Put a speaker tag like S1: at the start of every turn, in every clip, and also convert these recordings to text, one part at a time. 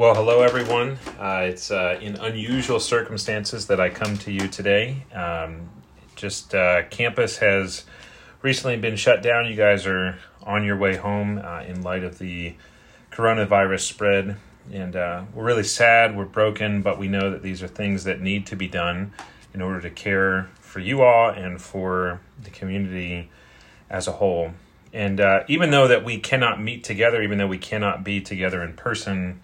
S1: Well, hello everyone. Uh, it's uh, in unusual circumstances that I come to you today. Um, just uh, campus has recently been shut down. You guys are on your way home uh, in light of the coronavirus spread, and uh, we're really sad. We're broken, but we know that these are things that need to be done in order to care for you all and for the community as a whole. And uh, even though that we cannot meet together, even though we cannot be together in person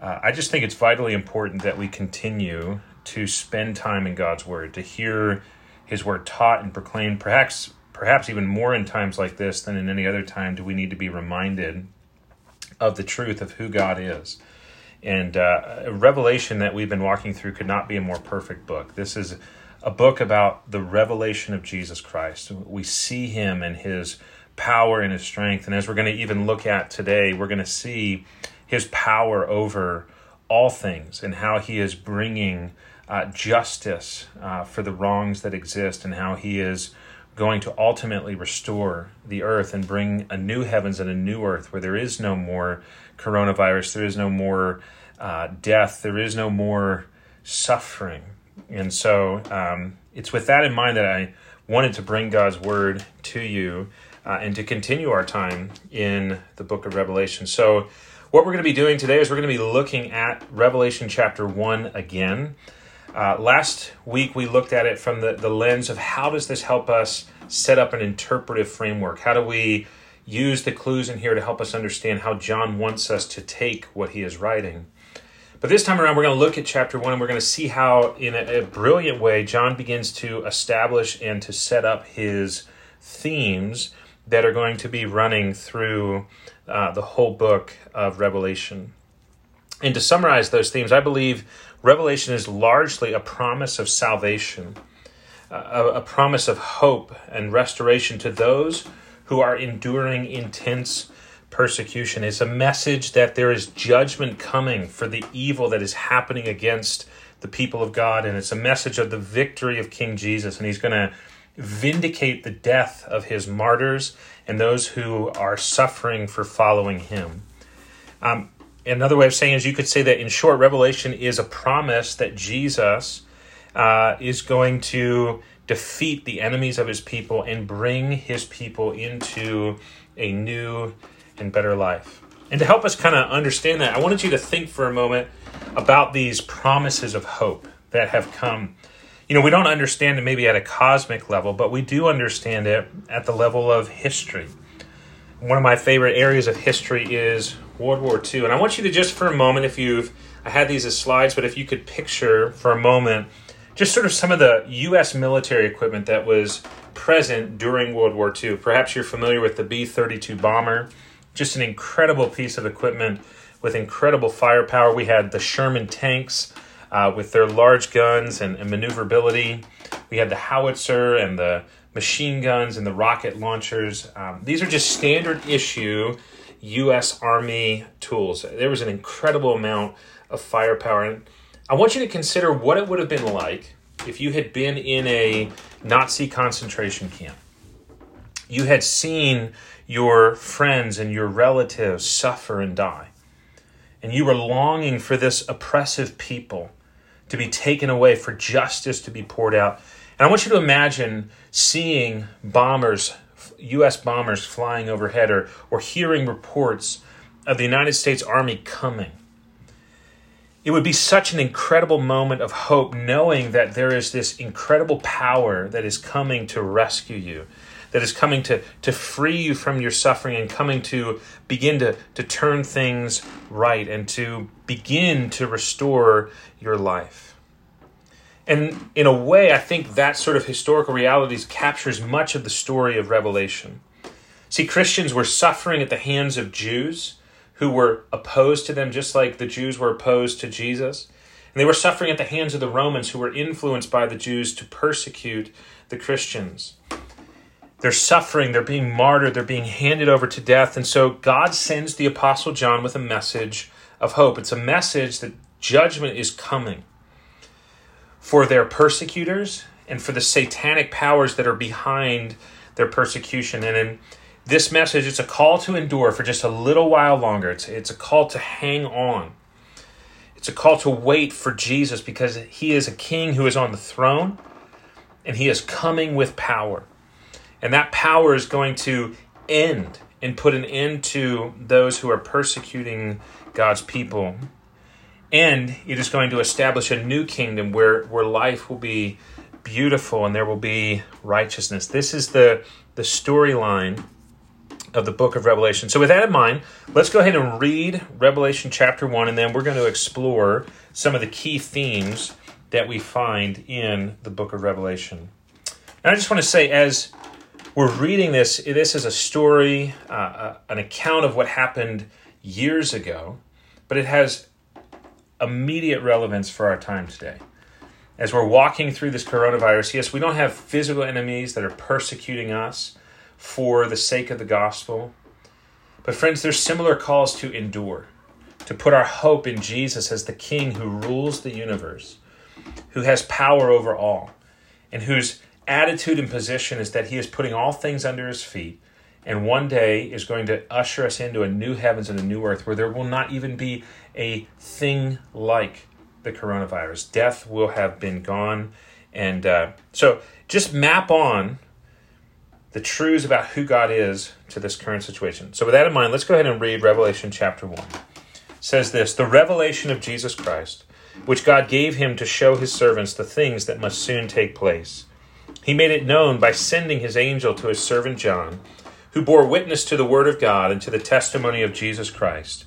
S1: uh, I just think it's vitally important that we continue to spend time in God's Word, to hear His Word taught and proclaimed. Perhaps, perhaps even more in times like this than in any other time, do we need to be reminded of the truth of who God is. And uh, a revelation that we've been walking through could not be a more perfect book. This is a book about the revelation of Jesus Christ. We see Him and His power and His strength. And as we're going to even look at today, we're going to see his power over all things and how he is bringing uh, justice uh, for the wrongs that exist and how he is going to ultimately restore the earth and bring a new heavens and a new earth where there is no more coronavirus, there is no more uh, death, there is no more suffering. And so um, it's with that in mind that I wanted to bring God's word to you uh, and to continue our time in the book of Revelation. So what we're going to be doing today is we're going to be looking at Revelation chapter 1 again. Uh, last week we looked at it from the, the lens of how does this help us set up an interpretive framework? How do we use the clues in here to help us understand how John wants us to take what he is writing? But this time around, we're going to look at chapter one and we're going to see how, in a, a brilliant way, John begins to establish and to set up his themes that are going to be running through uh, the whole book of Revelation. And to summarize those themes, I believe Revelation is largely a promise of salvation, uh, a, a promise of hope and restoration to those who are enduring intense persecution. It's a message that there is judgment coming for the evil that is happening against the people of God, and it's a message of the victory of King Jesus, and He's going to vindicate the death of His martyrs and those who are suffering for following him. Um, another way of saying is you could say that in short, Revelation is a promise that Jesus uh, is going to defeat the enemies of his people and bring his people into a new and better life. And to help us kind of understand that, I wanted you to think for a moment about these promises of hope that have come you know, we don't understand it maybe at a cosmic level, but we do understand it at the level of history. One of my favorite areas of history is World War II. And I want you to just for a moment, if you've, I had these as slides, but if you could picture for a moment just sort of some of the U.S. military equipment that was present during World War II. Perhaps you're familiar with the B 32 bomber, just an incredible piece of equipment with incredible firepower. We had the Sherman tanks uh, with their large guns and, and, maneuverability. We had the howitzer and the machine guns and the rocket launchers. Um, these are just standard issue U.S. Army tools. There was an incredible amount of firepower. And I want you to consider what it would have been like if you had been in a Nazi concentration camp. You had seen your friends and your relatives suffer and die. And you were longing for this oppressive people to be taken away, for justice to be poured out. And I want you to imagine seeing bombers, U.S. bombers flying overhead, or, or hearing reports of the United States Army coming. It would be such an incredible moment of hope knowing that there is this incredible power that is coming to rescue you, that is coming to, to free you from your suffering and coming to begin to, to turn things right and to begin to restore your life. And in a way, I think that sort of historical realities captures much of the story of Revelation. See, Christians were suffering at the hands of Jews who were opposed to them, just like the Jews were opposed to Jesus. And they were suffering at the hands of the Romans who were influenced by the Jews to persecute the Christians. They're suffering, they're being martyred, they're being handed over to death. And so God sends the Apostle John with a message of hope. It's a message that judgment is coming for their persecutors and for the satanic powers that are behind their persecution. And in this message, it's a call to endure for just a little while longer. It's, it's a call to hang on. It's a call to wait for Jesus because he is a king who is on the throne and he is coming with power. And that power is going to end and put an end to those who are persecuting God's people. And it is going to establish a new kingdom where, where life will be beautiful and there will be righteousness. This is the, the storyline of the book of Revelation. So, with that in mind, let's go ahead and read Revelation chapter 1, and then we're going to explore some of the key themes that we find in the book of Revelation. And I just want to say, as we're reading this, this is a story, uh, uh an account of what happened years ago, but it has immediate relevance for our time today. As we're walking through this coronavirus, yes, we don't have physical enemies that are persecuting us for the sake of the gospel. But, friends, there's similar calls to endure, to put our hope in Jesus as the King who rules the universe, who has power over all, and whose attitude and position is that he is putting all things under his feet and one day is going to usher us into a new heavens and a new earth where there will not even be a thing like the coronavirus. Death will have been gone. And uh, so just map on the truths about who God is to this current situation. So, with that in mind, let's go ahead and read Revelation chapter 1. It says this The revelation of Jesus Christ, which God gave him to show his servants the things that must soon take place. He made it known by sending his angel to his servant John, who bore witness to the word of God and to the testimony of Jesus Christ,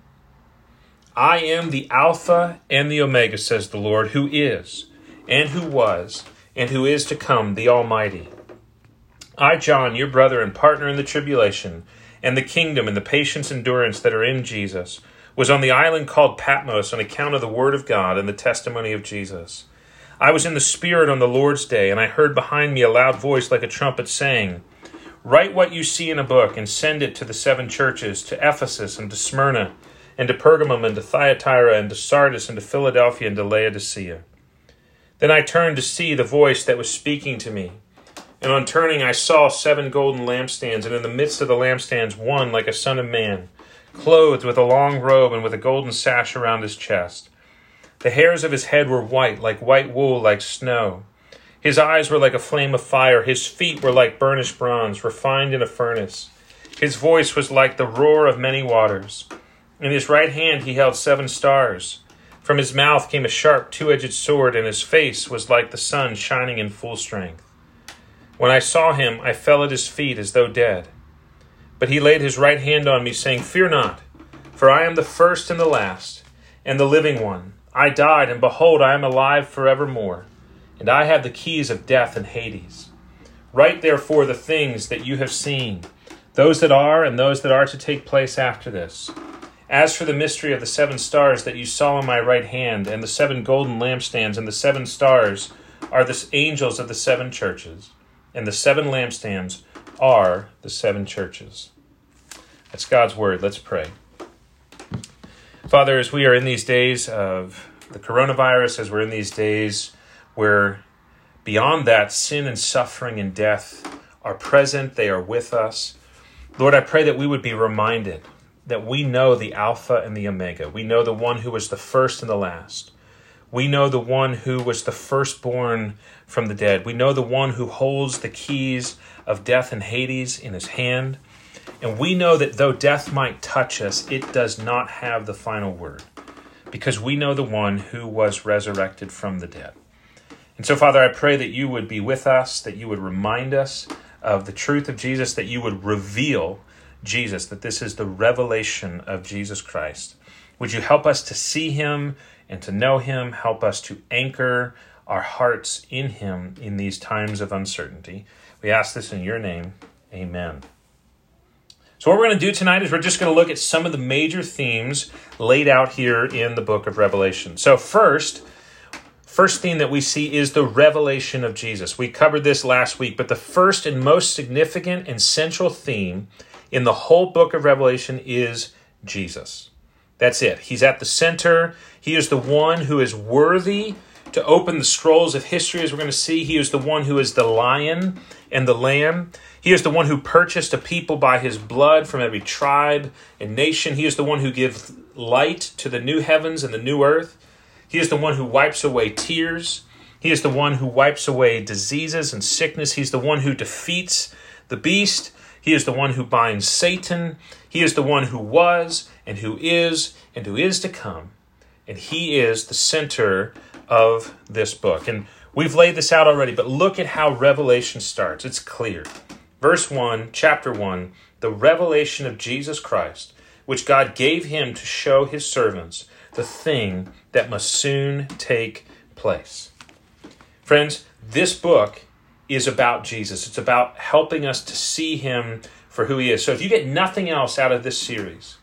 S1: I am the Alpha and the Omega, says the Lord, who is, and who was, and who is to come, the Almighty. I, John, your brother and partner in the tribulation, and the kingdom and the patience endurance that are in Jesus, was on the island called Patmos on account of the word of God and the testimony of Jesus. I was in the Spirit on the Lord's day, and I heard behind me a loud voice like a trumpet saying, Write what you see in a book, and send it to the seven churches, to Ephesus and to Smyrna, and to Pergamum and to Thyatira and to Sardis and to Philadelphia and to Laodicea. Then I turned to see the voice that was speaking to me. And on turning, I saw seven golden lampstands, and in the midst of the lampstands, one like a son of man, clothed with a long robe and with a golden sash around his chest. The hairs of his head were white, like white wool, like snow. His eyes were like a flame of fire. His feet were like burnished bronze, refined in a furnace. His voice was like the roar of many waters. In his right hand he held seven stars. From his mouth came a sharp two edged sword, and his face was like the sun shining in full strength. When I saw him, I fell at his feet as though dead. But he laid his right hand on me, saying, Fear not, for I am the first and the last, and the living one. I died, and behold, I am alive forevermore, and I have the keys of death and Hades. Write therefore the things that you have seen, those that are, and those that are to take place after this. As for the mystery of the seven stars that you saw in my right hand, and the seven golden lampstands, and the seven stars are the angels of the seven churches, and the seven lampstands are the seven churches. That's God's word. Let's pray. Father, as we are in these days of the coronavirus, as we're in these days where beyond that, sin and suffering and death are present, they are with us. Lord, I pray that we would be reminded that we know the Alpha and the Omega. We know the one who was the first and the last. We know the one who was the firstborn from the dead. We know the one who holds the keys of death and Hades in his hand. And we know that though death might touch us, it does not have the final word because we know the one who was resurrected from the dead. And so, Father, I pray that you would be with us, that you would remind us of the truth of Jesus, that you would reveal Jesus, that this is the revelation of Jesus Christ. Would you help us to see him and to know him? Help us to anchor our hearts in him in these times of uncertainty. We ask this in your name. Amen. So, what we're going to do tonight is we're just going to look at some of the major themes laid out here in the book of Revelation. So, first, first theme that we see is the revelation of Jesus. We covered this last week, but the first and most significant and central theme in the whole book of Revelation is Jesus. That's it. He's at the center. He is the one who is worthy to open the scrolls of history, as we're going to see. He is the one who is the lion and the lamb. He is the one who purchased a people by his blood from every tribe and nation. He is the one who gives light to the new heavens and the new earth. He is the one who wipes away tears. He is the one who wipes away diseases and sickness. He's the one who defeats the beast. He is the one who binds Satan. He is the one who was and who is and who is to come. And he is the center of this book. And we've laid this out already, but look at how Revelation starts. It's clear. Verse 1, chapter 1, the revelation of Jesus Christ, which God gave him to show his servants the thing that must soon take place. Friends, this book is about Jesus. It's about helping us to see him for who he is. So if you get nothing else out of this series,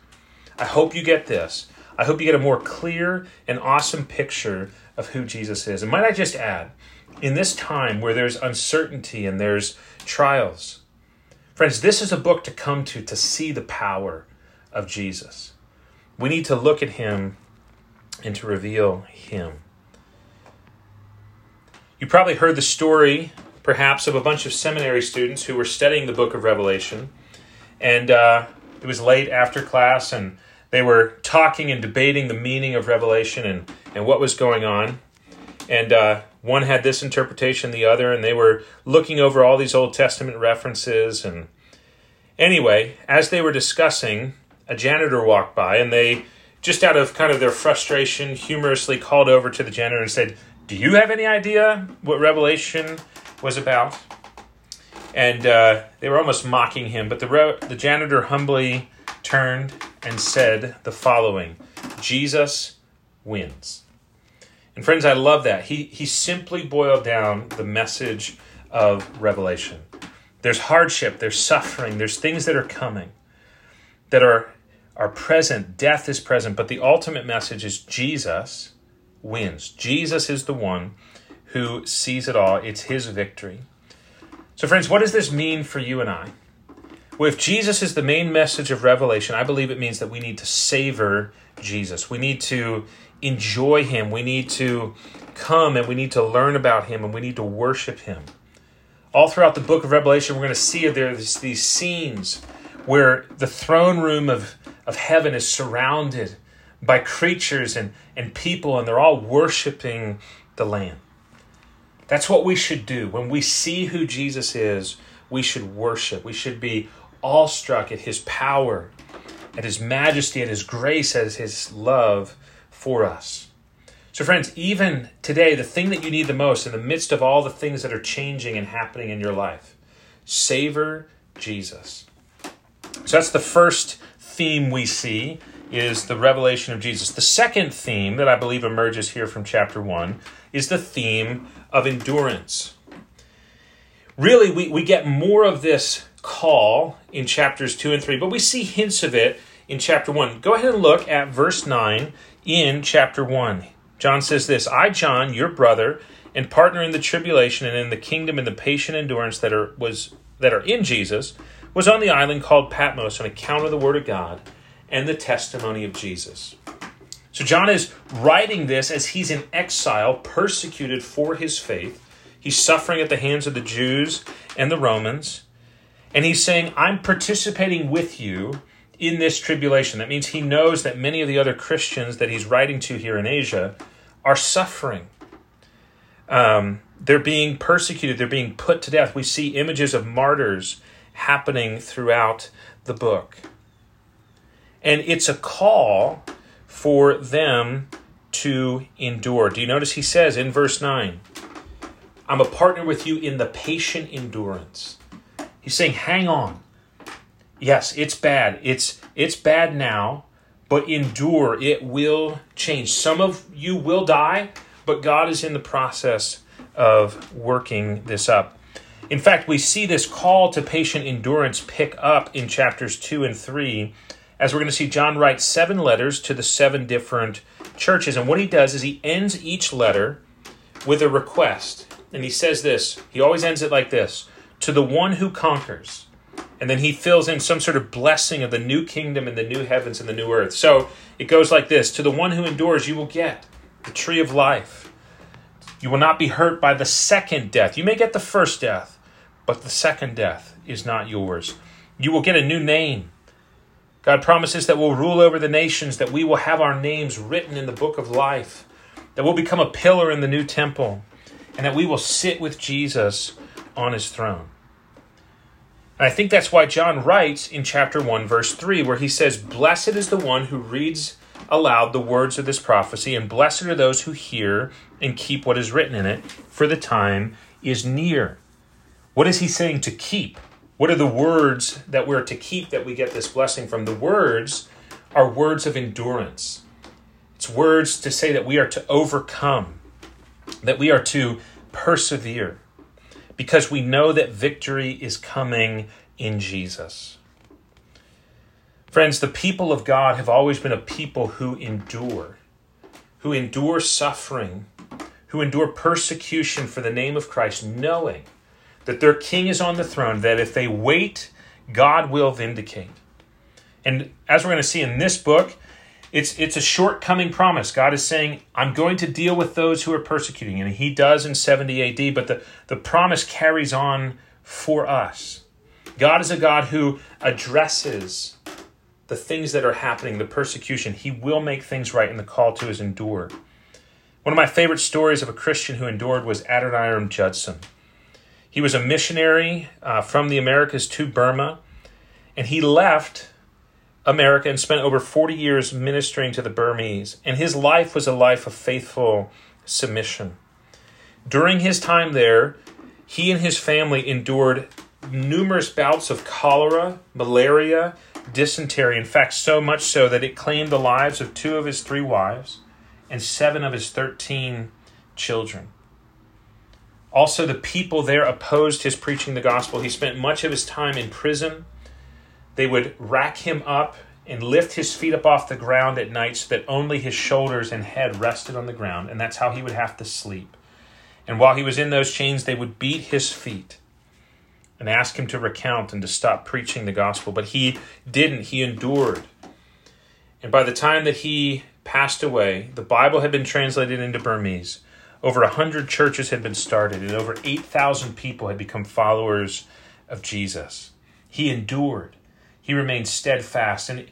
S1: I hope you get this. I hope you get a more clear and awesome picture of who Jesus is. And might I just add, in this time where there's uncertainty and there's trials, friends, this is a book to come to to see the power of Jesus. We need to look at him and to reveal him. You probably heard the story perhaps of a bunch of seminary students who were studying the book of Revelation. And uh, it was late after class, and they were talking and debating the meaning of Revelation and, and what was going on. And uh, one had this interpretation, the other, and they were looking over all these Old Testament references. And anyway, as they were discussing, a janitor walked by, and they, just out of kind of their frustration, humorously called over to the janitor and said, Do you have any idea what Revelation was about. And uh, they were almost mocking him, but the, the janitor humbly turned and said the following Jesus wins. And friends, I love that. He, he simply boiled down the message of Revelation. There's hardship, there's suffering, there's things that are coming that are, are present. Death is present, but the ultimate message is Jesus wins. Jesus is the one who sees it all. It's his victory. So, friends, what does this mean for you and I? Well, if Jesus is the main message of Revelation, I believe it means that we need to savor Jesus. We need to enjoy him. We need to come and we need to learn about him and we need to worship him. All throughout the book of Revelation, we're going to see there's these scenes where the throne room of, of heaven is surrounded by creatures and, and people, and they're all worshiping the Lamb. That's what we should do. When we see who Jesus is, we should worship. We should be awestruck at his power, at his majesty, at his grace, at his love for us. So, friends, even today, the thing that you need the most in the midst of all the things that are changing and happening in your life, savor Jesus. So, that's the first theme we see is the revelation of Jesus. The second theme that I believe emerges here from chapter 1 is the theme of endurance. Really, we, we get more of this call in chapters 2 and 3, but we see hints of it in chapter 1. Go ahead and look at verse 9 in chapter 1. John says this I, John, your brother, and partner in the tribulation and in the kingdom and the patient endurance that are was that are in Jesus, was on the island called Patmos on account of the word of God and the testimony of Jesus. So John is writing this as he's in exile, persecuted for his faith. He's suffering at the hands of the Jews and the Romans. And he's saying, I'm participating with you in this tribulation. That means he knows that many of the other Christians that he's writing to here in Asia are suffering. Um, they're being persecuted, they're being put to death. We see images of martyrs happening throughout the book. And it's a call for them to endure. Do you notice he says in verse 9, I'm a partner with you in the patient endurance. He's saying, hang on. Yes, it's bad. It's it's bad now, but endure. It will change. Some of you will die, but God is in the process of working this up. In fact, we see this call to patient endurance pick up in chapters 2 and 3 as we're going to see John writes seven letters to the seven different churches. And what he does is he ends each letter with a request. And he says this, he always ends it like this to the one who conquers. And then he fills in some sort of blessing of the new kingdom and the new heavens and the new earth. So it goes like this To the one who endures, you will get the tree of life. You will not be hurt by the second death. You may get the first death, but the second death is not yours. You will get a new name. God promises that we'll rule over the nations, that we will have our names written in the book of life, that we'll become a pillar in the new temple, and that we will sit with Jesus on his throne. And I think that's why John writes in chapter 1, verse 3, where he says, Blessed is the one who reads aloud the words of this prophecy, and blessed are those who hear and keep what is written in it, for the time is near. What is he saying to keep? What are the words that we're to keep that we get this blessing from? The words are words of endurance. It's words to say that we are to overcome, that we are to persevere, because we know that victory is coming in Jesus. Friends, the people of God have always been a people who endure, who endure suffering, who endure persecution for the name of Christ, knowing that their king is on the throne, that if they wait, God will vindicate. And as we're going to see in this book, it's it's a shortcoming promise. God is saying, I'm going to deal with those who are persecuting. And he does in 70 AD, but the, the promise carries on for us. God is a God who addresses the things that are happening, the persecution. He will make things right, and the call to is endure. One of my favorite stories of a Christian who endured was Adoniram Judson. He was a missionary uh, from the Americas to Burma, and he left America and spent over 40 years ministering to the Burmese. And his life was a life of faithful submission. During his time there, he and his family endured numerous bouts of cholera, malaria, dysentery. In fact, so much so that it claimed the lives of two of his three wives and seven of his 13 children. Also, the people there opposed his preaching the gospel. He spent much of his time in prison. They would rack him up and lift his feet up off the ground at night so that only his shoulders and head rested on the ground, and that's how he would have to sleep. And while he was in those chains, they would beat his feet and ask him to recount and to stop preaching the gospel. But he didn't, he endured. And by the time that he passed away, the Bible had been translated into Burmese. Over a hundred churches had been started, and over 8,000 people had become followers of Jesus. He endured. He remained steadfast, and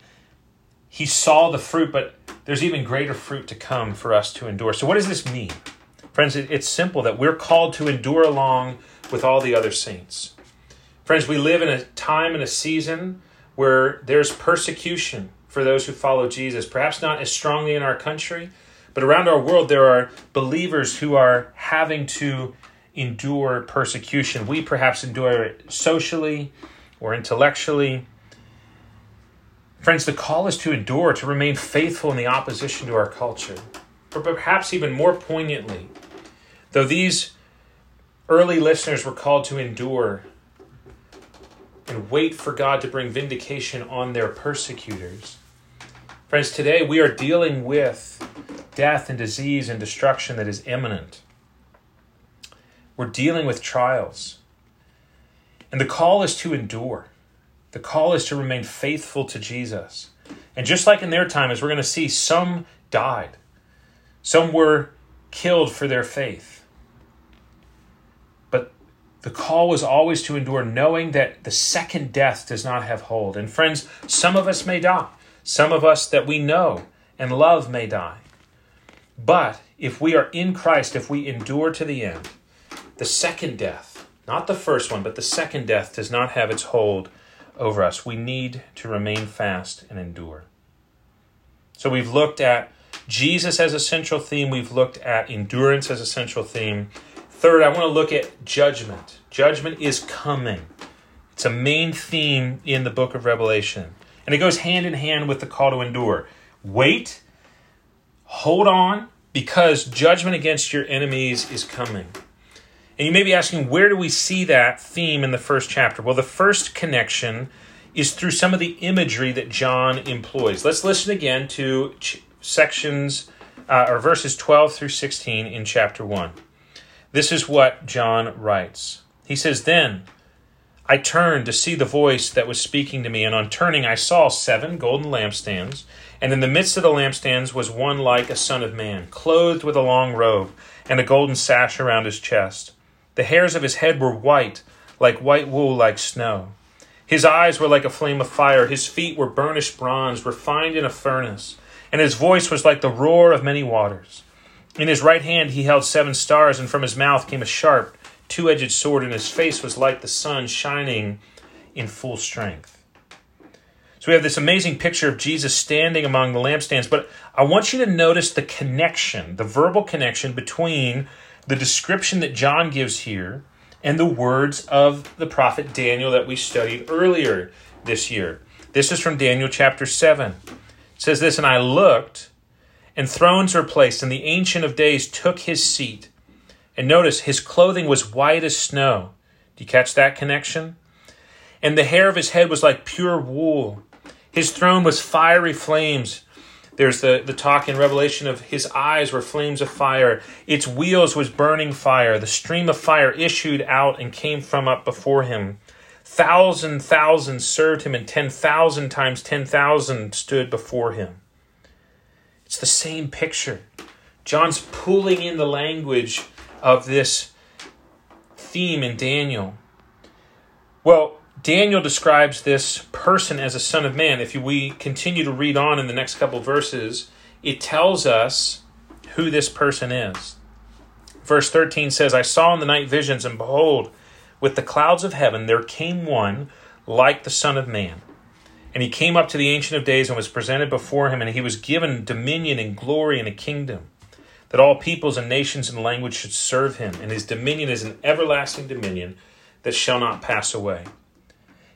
S1: he saw the fruit, but there's even greater fruit to come for us to endure. So, what does this mean? Friends, it's simple that we're called to endure along with all the other saints. Friends, we live in a time and a season where there's persecution for those who follow Jesus, perhaps not as strongly in our country, but around our world, there are believers who are having to endure persecution. We perhaps endure it socially or intellectually. Friends, the call is to endure, to remain faithful in the opposition to our culture. But perhaps even more poignantly, though these early listeners were called to endure and wait for God to bring vindication on their persecutors, friends, today we are dealing with death and disease and destruction that is imminent. We're dealing with trials. And the call is to endure. The call is to remain faithful to Jesus. And just like in their time, as we're going to see, some died, some were killed for their faith. But the call was always to endure, knowing that the second death does not have hold. And friends, some of us may die. Some of us that we know and love may die. But if we are in Christ, if we endure to the end, the second death, not the first one, but the second death does not have its hold over us. We need to remain fast and endure. So we've looked at Jesus as a central theme, we've looked at endurance as a central theme. Third, I want to look at judgment. Judgment is coming. It's a main theme in the book of Revelation. And it goes hand in hand with the call to endure. Wait, hold on, because judgment against your enemies is coming. And you may be asking, where do we see that theme in the first chapter? Well, the first connection is through some of the imagery that John employs. Let's listen again to ch- sections uh, or verses 12 through 16 in chapter 1. This is what John writes. He says, Then I turned to see the voice that was speaking to me, and on turning I saw seven golden lampstands, and in the midst of the lampstands was one like a son of man, clothed with a long robe, and a golden sash around his chest. The hairs of his head were white, like white wool, like snow. His eyes were like a flame of fire, his feet were burnished bronze, refined in a furnace, and his voice was like the roar of many waters. In his right hand he held seven stars, and from his mouth came a sharp, two edged sword, and his face was like the sun shining in full strength. So we have this amazing picture of Jesus standing among the lampstands, but I want you to notice the connection, the verbal connection between the description that John gives here and the words of the prophet Daniel that we studied earlier this year. This is from Daniel chapter 7. It says this, And I looked, and thrones were placed, and the Ancient of Days took his seat. And notice, his clothing was white as snow. Do you catch that connection? And the hair of his head was like pure wool. His throne was fiery flames. There's the, the talk in Revelation of his eyes were flames of fire. Its wheels was burning fire. The stream of fire issued out and came from up before him. Thousand thousand served him, and ten thousand times ten thousand stood before him. It's the same picture. John's pulling in the language of this theme in Daniel. Well, Daniel describes this person as a son of man. If we continue to read on in the next couple verses, it tells us who this person is. Verse 13 says, I saw in the night visions, and behold, with the clouds of heaven there came one like the Son of Man. And he came up to the Ancient of Days and was presented before him, and he was given dominion and glory and a kingdom, that all peoples and nations and language should serve him. And his dominion is an everlasting dominion that shall not pass away.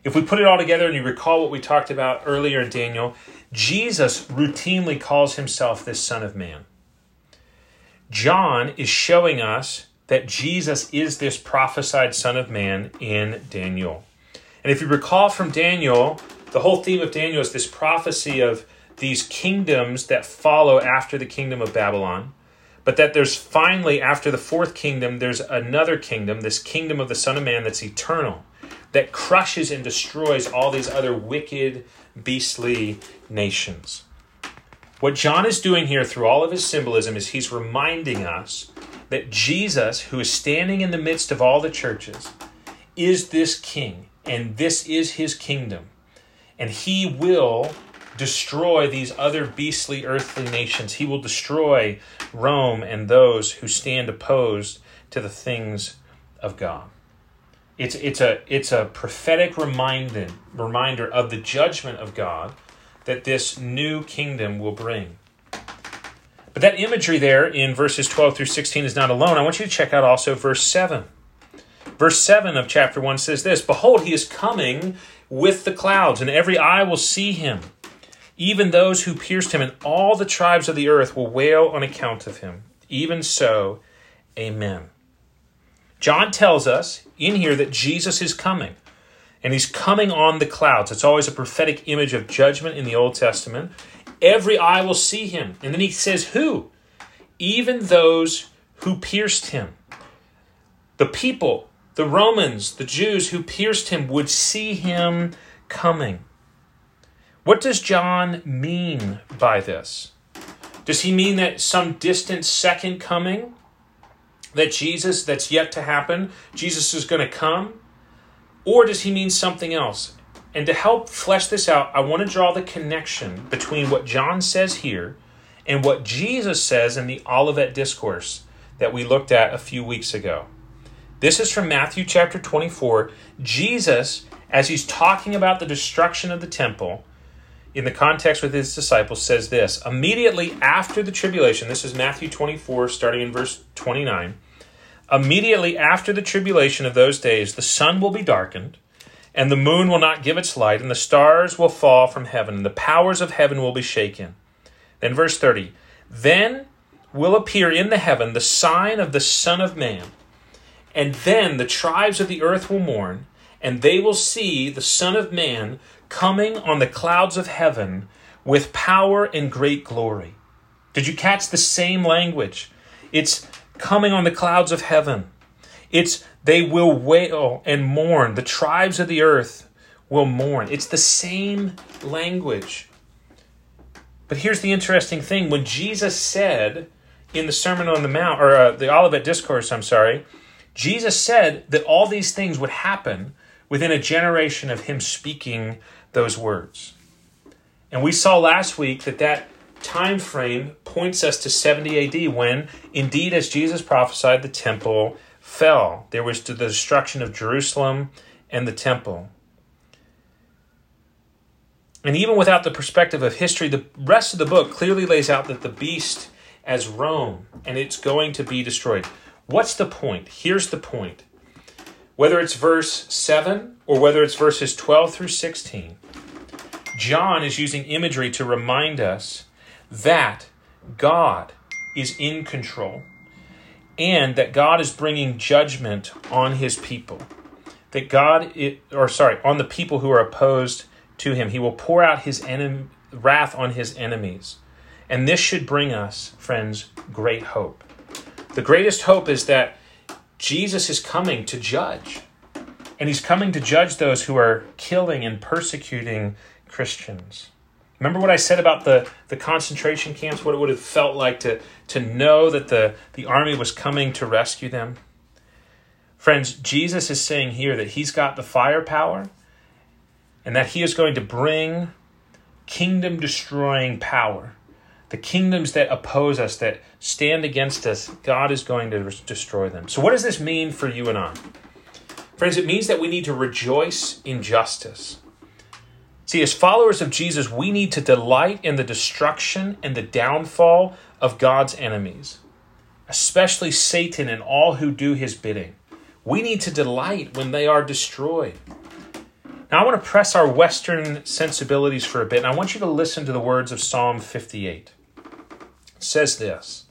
S1: If we put it all together and you recall what we talked about earlier in Daniel, Jesus routinely calls himself this Son of Man. John is showing us that Jesus is this prophesied Son of Man in Daniel. And if you recall from Daniel, the whole theme of Daniel is this prophecy of these kingdoms that follow after the kingdom of Babylon, but that there's finally, after the fourth kingdom, there's another kingdom, this kingdom of the Son of Man that's eternal, that crushes and destroys all these other wicked, beastly nations. What John is doing here through all of his symbolism is he's reminding us that Jesus, who is standing in the midst of all the churches, is this king, and this is his kingdom and he will destroy these other beastly earthly nations. He will destroy Rome and those who stand opposed to the things of God. It's, it's, a, it's a prophetic reminder, reminder of the judgment of God that this new kingdom will bring. But that imagery there in verses 12 through 16 is not alone. I want you to check out also verse 7. Verse 7 of chapter 1 says this Behold, he is coming with the clouds, and every eye will see him. Even those who pierced him, and all the tribes of the earth will wail on account of him. Even so, amen. John tells us in here that Jesus is coming, and he's coming on the clouds. It's always a prophetic image of judgment in the Old Testament. Every eye will see him. And then he says, Who? Even those who pierced him. The people the Romans, the Jews who pierced him, would see him coming. What does John mean by this? Does he mean that some distant second coming? That Jesus, that's yet to happen, Jesus is going to come? Or does he mean something else? And to help flesh this out, I want to draw the connection between what John says here and what Jesus says in the Olivet Discourse that we looked at a few weeks ago. This is from Matthew chapter 24. Jesus, as he's talking about the destruction of the temple, in the context with his disciples, says this Immediately after the tribulation, this is Matthew 24, starting in verse 29. Immediately after the tribulation of those days, the sun will be darkened, and the moon will not give its light, and the stars will fall from heaven, and the powers of heaven will be shaken. Then, verse 30 Then will appear in the heaven the sign of the Son of Man. And then the tribes of the earth will mourn, and they will see the Son of Man coming on the clouds of heaven with power and great glory. Did you catch the same language? It's coming on the clouds of heaven. It's they will wail and mourn. The tribes of the earth will mourn. It's the same language. But here's the interesting thing when Jesus said in the Sermon on the Mount, or uh, the Olivet Discourse, I'm sorry, Jesus said that all these things would happen within a generation of him speaking those words. And we saw last week that that time frame points us to 70 AD when, indeed, as Jesus prophesied, the temple fell. There was the destruction of Jerusalem and the temple. And even without the perspective of history, the rest of the book clearly lays out that the beast as Rome and it's going to be destroyed. What's the point? Here's the point. Whether it's verse 7 or whether it's verses 12 through 16, John is using imagery to remind us that God is in control and that God is bringing judgment on his people. That God, or sorry, on the people who are opposed to him. He will pour out his enemy, wrath on his enemies. And this should bring us, friends, great hope. The greatest hope is that Jesus is coming to judge. And he's coming to judge those who are killing and persecuting Christians. Remember what I said about the, the concentration camps, what it would have felt like to, to know that the, the army was coming to rescue them? Friends, Jesus is saying here that he's got the firepower and that he is going to bring kingdom destroying power. The kingdoms that oppose us, that stand against us, God is going to destroy them. So, what does this mean for you and I? Friends, it means that we need to rejoice in justice. See, as followers of Jesus, we need to delight in the destruction and the downfall of God's enemies, especially Satan and all who do his bidding. We need to delight when they are destroyed. Now, I want to press our Western sensibilities for a bit, and I want you to listen to the words of Psalm 58. It says this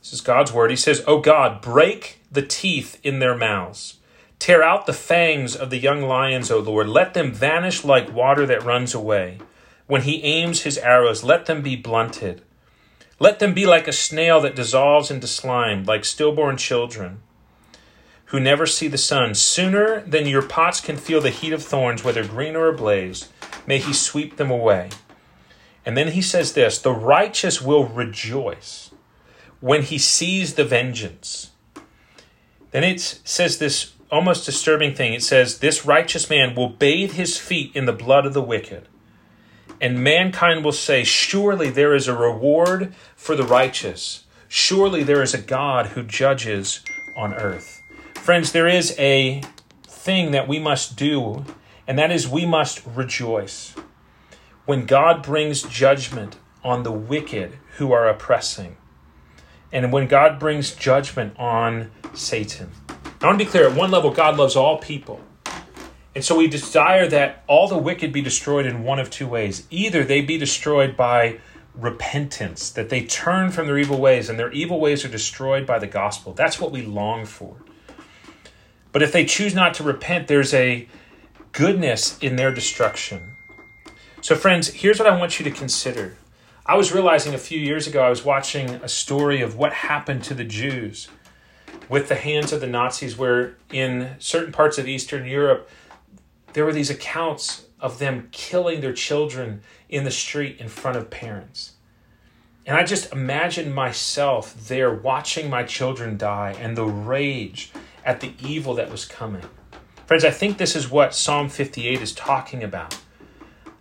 S1: This is God's word. He says, O God, break the teeth in their mouths Tear out the fangs of the young lions, O Lord. Let them vanish like water that runs away. When he aims his arrows, let them be blunted. Let them be like a snail that dissolves into slime, like stillborn children who never see the sun. Sooner than your pots can feel the heat of thorns, whether green or ablaze, may he sweep them away. And then he says this the righteous will rejoice when he sees the vengeance. Then it says this almost disturbing thing. It says, This righteous man will bathe his feet in the blood of the wicked. And mankind will say, Surely there is a reward for the righteous. Surely there is a God who judges on earth. Friends, there is a thing that we must do, and that is we must rejoice. When God brings judgment on the wicked who are oppressing, and when God brings judgment on Satan. I want to be clear at one level, God loves all people. And so we desire that all the wicked be destroyed in one of two ways. Either they be destroyed by repentance, that they turn from their evil ways and their evil ways are destroyed by the gospel. That's what we long for. But if they choose not to repent, there's a goodness in their destruction. So, friends, here's what I want you to consider. I was realizing a few years ago, I was watching a story of what happened to the Jews with the hands of the Nazis, where in certain parts of Eastern Europe, there were these accounts of them killing their children in the street in front of parents. And I just imagine myself there watching my children die and the rage at the evil that was coming. Friends, I think this is what Psalm 58 is talking about.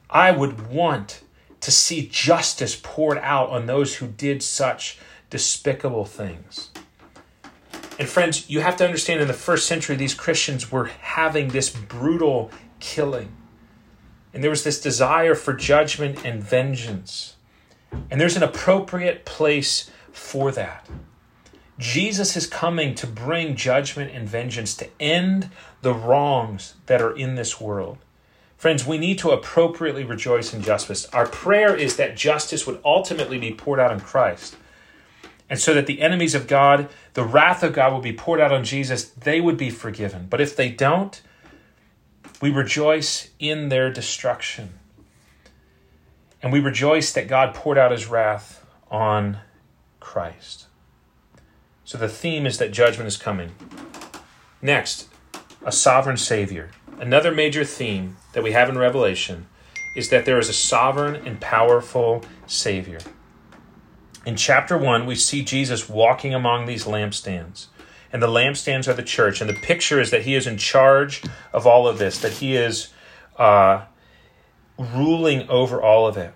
S1: I would want to see justice poured out on those who did such despicable things. And friends, you have to understand in the first century, these Christians were having this brutal killing. And there was this desire for judgment and vengeance. And there's an appropriate place for that. Jesus is coming to bring judgment and vengeance to end the wrongs that are in this world. Friends, we need to appropriately rejoice in justice. Our prayer is that justice would ultimately be poured out in Christ. And so that the enemies of God, the wrath of God will be poured out on Jesus, they would be forgiven. But if they don't, we rejoice in their destruction. And we rejoice that God poured out his wrath on Christ. So the theme is that judgment is coming. Next, a sovereign Savior. Another major theme that we have in Revelation is that there is a sovereign and powerful Savior. In chapter 1, we see Jesus walking among these lampstands. And the lampstands are the church. And the picture is that he is in charge of all of this, that he is uh, ruling over all of it.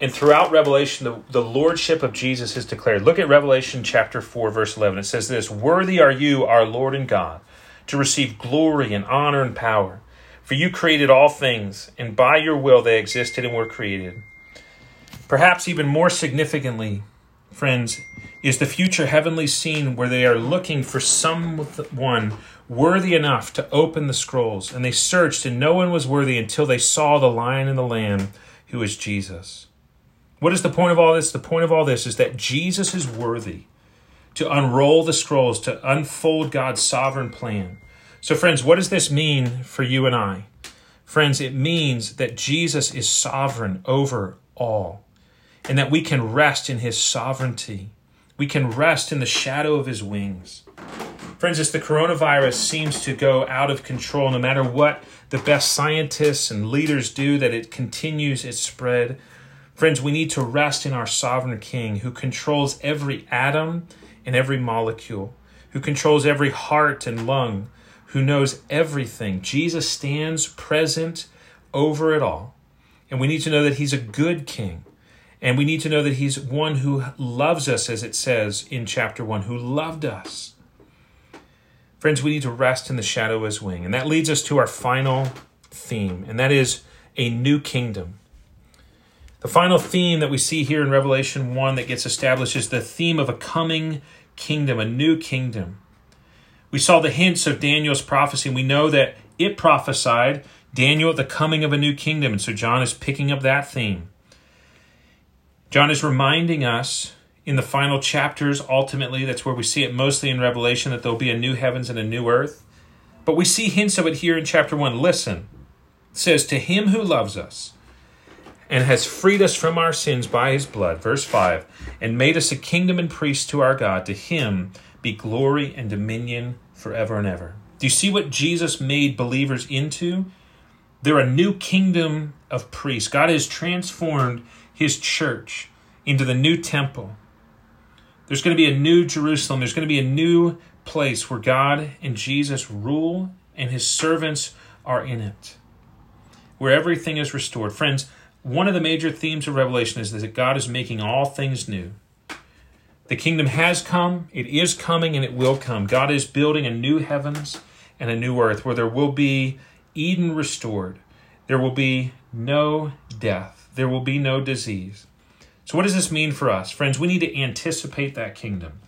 S1: And throughout Revelation, the, the lordship of Jesus is declared. Look at Revelation chapter 4, verse 11. It says this Worthy are you, our Lord and God, to receive glory and honor and power. For you created all things, and by your will they existed and were created. Perhaps even more significantly, friends, is the future heavenly scene where they are looking for someone worthy enough to open the scrolls. And they searched, and no one was worthy until they saw the lion and the lamb, who is Jesus. What is the point of all this? The point of all this is that Jesus is worthy to unroll the scrolls, to unfold God's sovereign plan. So, friends, what does this mean for you and I? Friends, it means that Jesus is sovereign over all and that we can rest in his sovereignty. We can rest in the shadow of his wings. Friends, as the coronavirus seems to go out of control, no matter what the best scientists and leaders do, that it continues its spread, Friends, we need to rest in our sovereign King who controls every atom and every molecule, who controls every heart and lung, who knows everything. Jesus stands present over it all. And we need to know that He's a good King. And we need to know that He's one who loves us, as it says in chapter 1, who loved us. Friends, we need to rest in the shadow of His wing. And that leads us to our final theme, and that is a new kingdom. The final theme that we see here in Revelation 1 that gets established is the theme of a coming kingdom, a new kingdom. We saw the hints of Daniel's prophecy, and we know that it prophesied Daniel the coming of a new kingdom. And so John is picking up that theme. John is reminding us in the final chapters, ultimately, that's where we see it mostly in Revelation, that there'll be a new heavens and a new earth. But we see hints of it here in chapter 1. Listen, it says, To him who loves us and has freed us from our sins by his blood. Verse 5 and made us a kingdom and priests to our God. To him be glory and dominion forever and ever. Do you see what Jesus made believers into? They're a new kingdom of priests. God has transformed his church into the new temple. There's going to be a new Jerusalem. There's going to be a new place where God and Jesus rule and his servants are in it, where everything is restored. Friends, one of the major themes of Revelation is that God is making all things new. The kingdom has come, it is coming, and it will come. God is building a new heavens and a new earth where there will be Eden restored. There will be no death. There will be no disease. So, what does this mean for us? Friends, we need to anticipate that kingdom.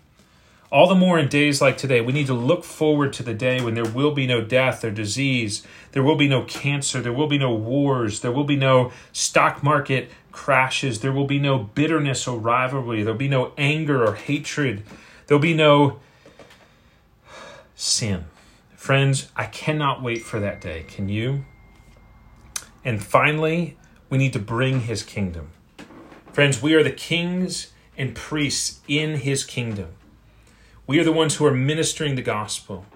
S1: All the more in days like today, we need to look forward to the day when there will be no death or disease, there will be no cancer, there will be no wars, there will be no stock market crashes, there will be no bitterness or rivalry, there'll be no anger or hatred, there'll be no sin. Friends, I cannot wait for that day. Can you? And finally, we need to bring his kingdom. Friends, we are the kings and priests in his kingdom. We are the ones who are ministering the gospel.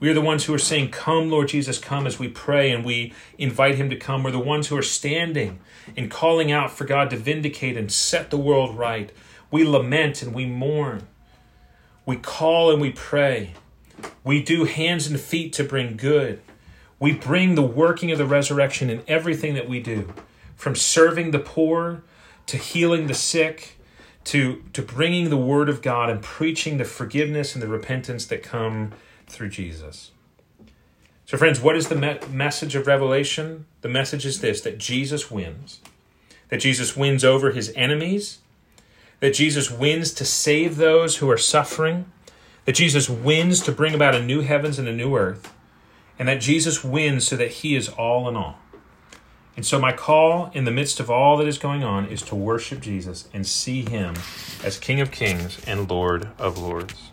S1: We are the ones who are saying, Come, Lord Jesus, come, as we pray and we invite him to come. We're the ones who are standing and calling out for God to vindicate and set the world right. We lament and we mourn. We call and we pray. We do hands and feet to bring good. We bring the working of the resurrection in everything that we do, from serving the poor to healing the sick to, to bringing the word of God and preaching the forgiveness and the repentance that come through Jesus. So, friends, what is the me- message of Revelation? The message is this that Jesus wins, that Jesus wins over his enemies, that Jesus wins to save those who are suffering, that Jesus wins to bring about a new heavens and a new earth, and that Jesus wins so that he is all in all. And so, my call in the midst of all that is going on is to worship Jesus and see him as King of Kings and Lord of Lords.